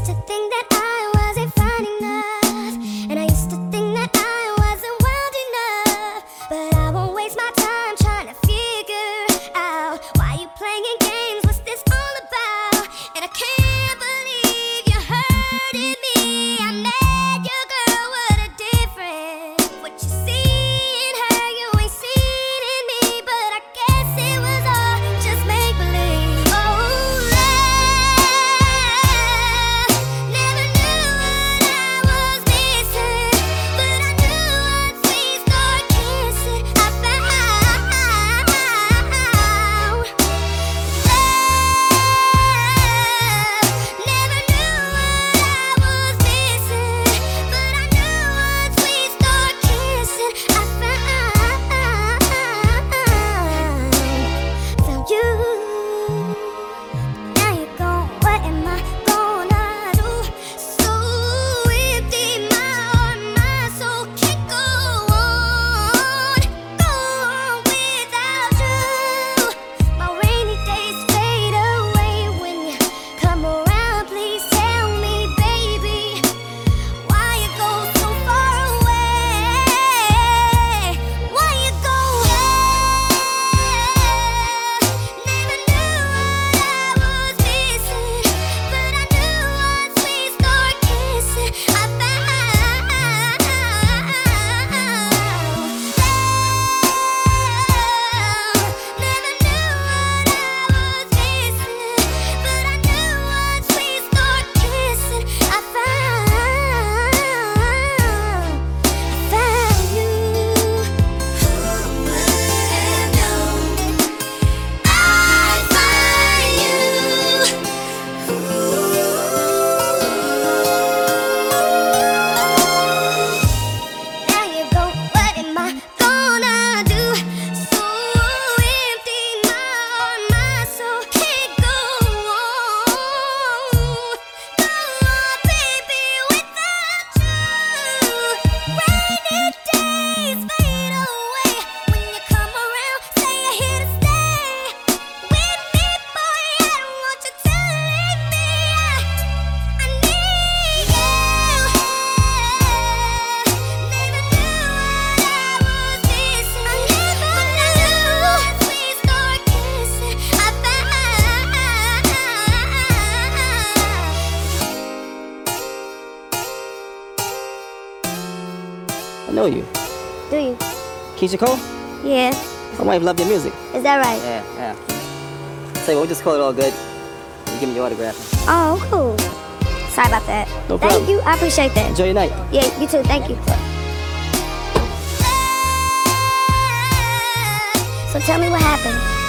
used to think that I wasn't fine enough, and I used to think that I wasn't wild enough. But I won't waste my time trying to figure out why you're playing games. What's this all about? And I can't. Know you. Do you? Keyshia Cole? Yeah. My wife loved your music. Is that right? Yeah, yeah. Say, well, we just call it all good. You give me your autograph. Oh, cool. Sorry about that. No problem. Thank you. I appreciate that. Enjoy your night. Yeah, you too. Thank you. So tell me what happened.